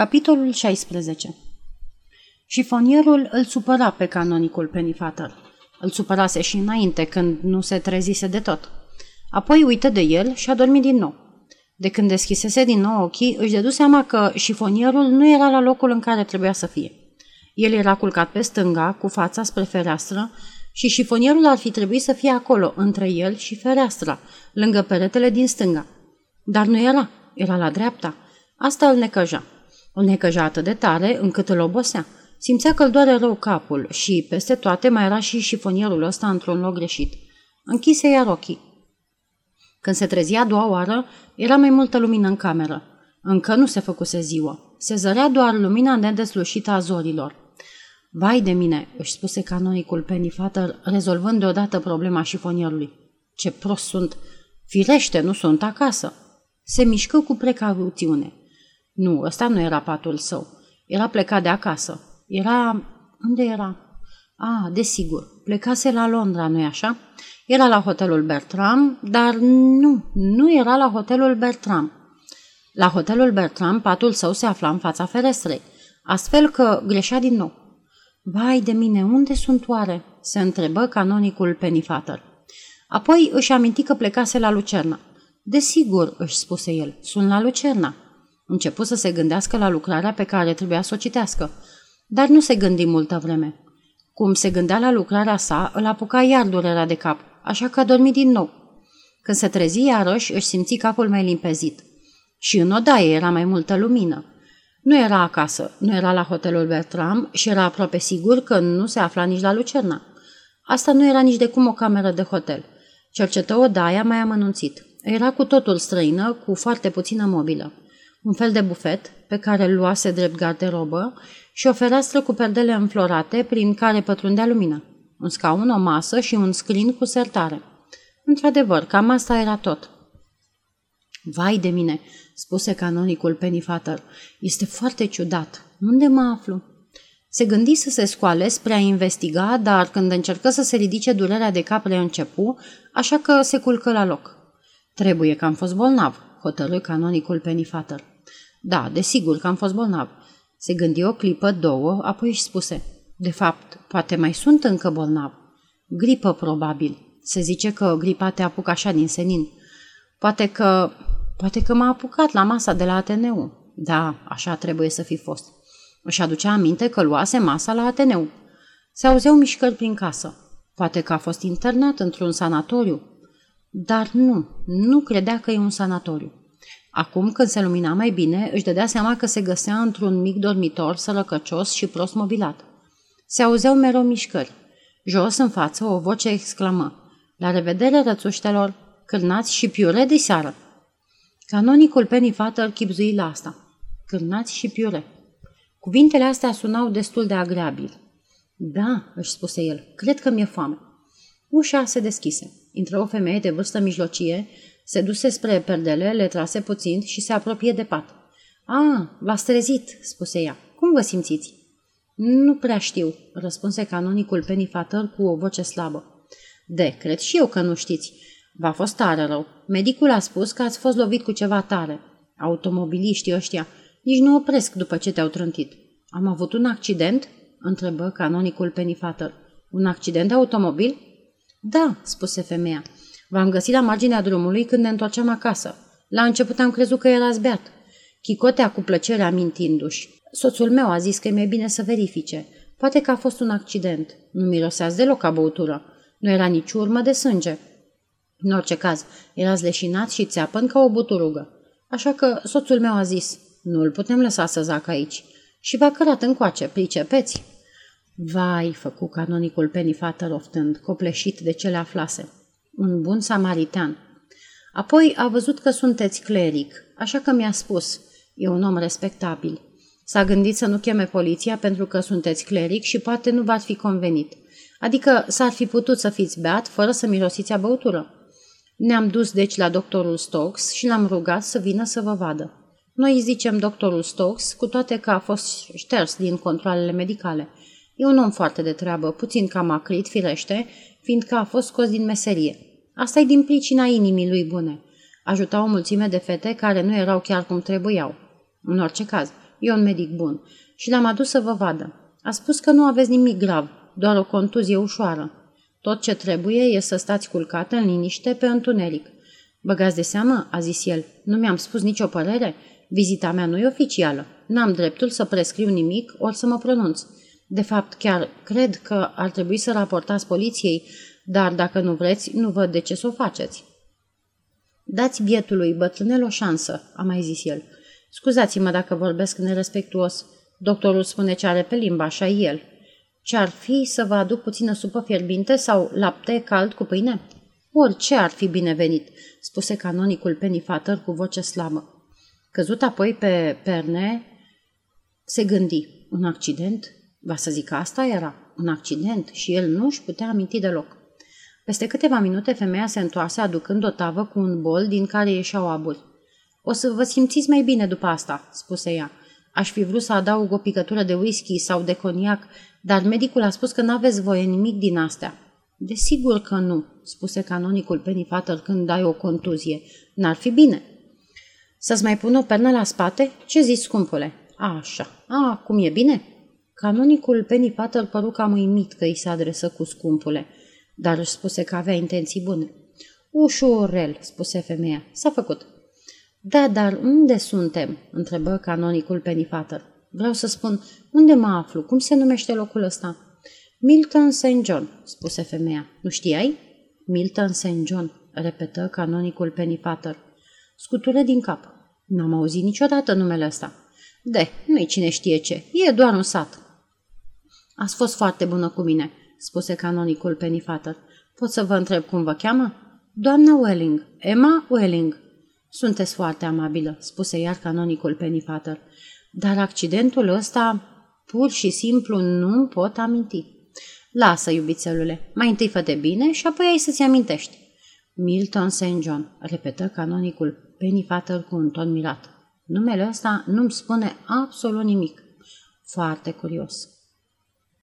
Capitolul 16 Șifonierul îl supăra pe canonicul Pennyfather. Îl supărase și înainte, când nu se trezise de tot. Apoi uită de el și a dormit din nou. De când deschisese din nou ochii, își dădu seama că șifonierul nu era la locul în care trebuia să fie. El era culcat pe stânga, cu fața spre fereastră, și șifonierul ar fi trebuit să fie acolo, între el și fereastra, lângă peretele din stânga. Dar nu era, era la dreapta. Asta îl necăja. Îl necăja atât de tare încât îl obosea. Simțea că îl doare rău capul și, peste toate, mai era și șifonierul ăsta într-un loc greșit. Închise iar ochii. Când se trezia a doua oară, era mai multă lumină în cameră. Încă nu se făcuse ziua. Se zărea doar lumina nedeslușită a zorilor. Vai de mine, își spuse canonicul Pennyfather, rezolvând deodată problema șifonierului. Ce prost sunt! Firește, nu sunt acasă! Se mișcă cu precauțiune. Nu, ăsta nu era patul său. Era plecat de acasă. Era... Unde era? Ah, desigur, plecase la Londra, nu-i așa? Era la hotelul Bertram, dar nu, nu era la hotelul Bertram. La hotelul Bertram, patul său se afla în fața ferestrei, astfel că greșea din nou. Vai de mine, unde sunt oare?" se întrebă canonicul Pennyfather. Apoi își aminti că plecase la Lucerna. Desigur, își spuse el, sunt la Lucerna. Început să se gândească la lucrarea pe care trebuia să o citească, dar nu se gândi multă vreme. Cum se gândea la lucrarea sa, îl apuca iar durerea de cap, așa că a dormit din nou. Când se trezi iarăși, își simți capul mai limpezit. Și în odaie era mai multă lumină. Nu era acasă, nu era la hotelul Bertram și era aproape sigur că nu se afla nici la Lucerna. Asta nu era nici de cum o cameră de hotel. Cercetă odaia mai amănunțit. Era cu totul străină, cu foarte puțină mobilă. Un fel de bufet, pe care îl luase drept garderobă, și o fereastră cu perdele înflorate prin care pătrundea lumina. Un scaun, o masă și un scrin cu sertare. Într-adevăr, cam asta era tot. Vai de mine, spuse canonicul Pennyfather, este foarte ciudat. Unde mă aflu? Se gândi să se scoale spre a investiga, dar când încercă să se ridice durerea de cap reîncepu, așa că se culcă la loc. Trebuie că am fost bolnav, hotărâ canonicul Pennyfather. Da, desigur că am fost bolnav. Se gândi o clipă, două, apoi își spuse. De fapt, poate mai sunt încă bolnav. Gripă, probabil. Se zice că gripa te apucă așa din senin. Poate că... Poate că m-a apucat la masa de la Ateneu. Da, așa trebuie să fi fost. Își aducea aminte că luase masa la Ateneu. Se auzeau mișcări prin casă. Poate că a fost internat într-un sanatoriu. Dar nu, nu credea că e un sanatoriu. Acum, când se lumina mai bine, își dădea seama că se găsea într-un mic dormitor sărăcăcios și prost mobilat. Se auzeau mereu mișcări. Jos, în față, o voce exclamă. La revedere, rățuștelor, cârnați și piure de seară. Canonicul Pennyfather chipzui la asta. Cârnați și piure. Cuvintele astea sunau destul de agreabil. Da, își spuse el, cred că mi-e foame. Ușa se deschise. Intră o femeie de vârstă mijlocie, se duse spre perdele, le trase puțin și se apropie de pat. A, v-ați trezit, spuse ea. Cum vă simțiți? Nu prea știu, răspunse canonicul Pennyfather cu o voce slabă. De, cred și eu că nu știți. V-a fost tare rău. Medicul a spus că ați fost lovit cu ceva tare. Automobiliștii ăștia nici nu opresc după ce te-au trântit. Am avut un accident? întrebă canonicul Pennyfather. Un accident de automobil? Da, spuse femeia. V-am găsit la marginea drumului când ne întorceam acasă. La început am crezut că erați beat. Chicotea cu plăcere amintindu-și. Soțul meu a zis că e mai bine să verifice. Poate că a fost un accident. Nu miroseați deloc ca băutură. Nu era nici urmă de sânge. În orice caz, erați leșinat și țeapăn ca o buturugă. Așa că soțul meu a zis, nu îl putem lăsa să zacă aici. Și v-a cărat încoace, pricepeți. Vai, făcu canonicul Pennyfather oftând, copleșit de cele aflase un bun samaritan. Apoi a văzut că sunteți cleric, așa că mi-a spus, e un om respectabil. S-a gândit să nu cheme poliția pentru că sunteți cleric și poate nu v-ar fi convenit. Adică s-ar fi putut să fiți beat fără să mirosiți a băutură. Ne-am dus deci la doctorul Stokes și l-am rugat să vină să vă vadă. Noi îi zicem doctorul Stokes, cu toate că a fost șters din controlele medicale. E un om foarte de treabă, puțin cam acrit, firește, fiindcă a fost scos din meserie. Asta e din pricina inimii lui bune. Ajuta o mulțime de fete care nu erau chiar cum trebuiau. În orice caz, e un medic bun și l-am adus să vă vadă. A spus că nu aveți nimic grav, doar o contuzie ușoară. Tot ce trebuie e să stați culcată în liniște pe întuneric. Băgați de seamă, a zis el, nu mi-am spus nicio părere. Vizita mea nu e oficială. N-am dreptul să prescriu nimic ori să mă pronunț. De fapt, chiar cred că ar trebui să raportați poliției, dar dacă nu vreți, nu văd de ce să o faceți. Dați bietului bătrânel o șansă, a mai zis el. Scuzați-mă dacă vorbesc nerespectuos. Doctorul spune ce are pe limba, așa el. Ce-ar fi să vă aduc puțină supă fierbinte sau lapte cald cu pâine? Orice ar fi binevenit, spuse canonicul Pennyfather cu voce slabă. Căzut apoi pe perne, se gândi. Un accident? Va să zic că asta era. Un accident și el nu își putea aminti deloc. Peste câteva minute femeia se întoarse aducând o tavă cu un bol din care ieșeau aburi. O să vă simțiți mai bine după asta, spuse ea. Aș fi vrut să adaug o picătură de whisky sau de coniac, dar medicul a spus că n-aveți voie nimic din astea. Desigur că nu, spuse canonicul Pennyfather când ai o contuzie. N-ar fi bine. Să-ți mai pun o pernă la spate? Ce zici, scumpule? Așa. A, cum e bine? Canonicul Pennyfather păru cam uimit că îi se adresă cu scumpule, dar își spuse că avea intenții bune. Ușurel, spuse femeia. S-a făcut. Da, dar unde suntem? întrebă canonicul Pennyfather. Vreau să spun, unde mă aflu? Cum se numește locul ăsta? Milton St. John, spuse femeia. Nu știai? Milton St. John, repetă canonicul Pennyfather. Scutură din cap. N-am auzit niciodată numele ăsta. De, nu-i cine știe ce, e doar un sat. Ați fost foarte bună cu mine, spuse canonicul Pennyfather. Pot să vă întreb cum vă cheamă? Doamna Welling, Emma Welling. Sunteți foarte amabilă, spuse iar canonicul Pennyfather. Dar accidentul ăsta pur și simplu nu pot aminti. Lasă, iubițelule, mai întâi fă de bine și apoi ai să-ți amintești. Milton St. John, repetă canonicul Pennyfather cu un ton mirat. Numele ăsta nu-mi spune absolut nimic. Foarte curios.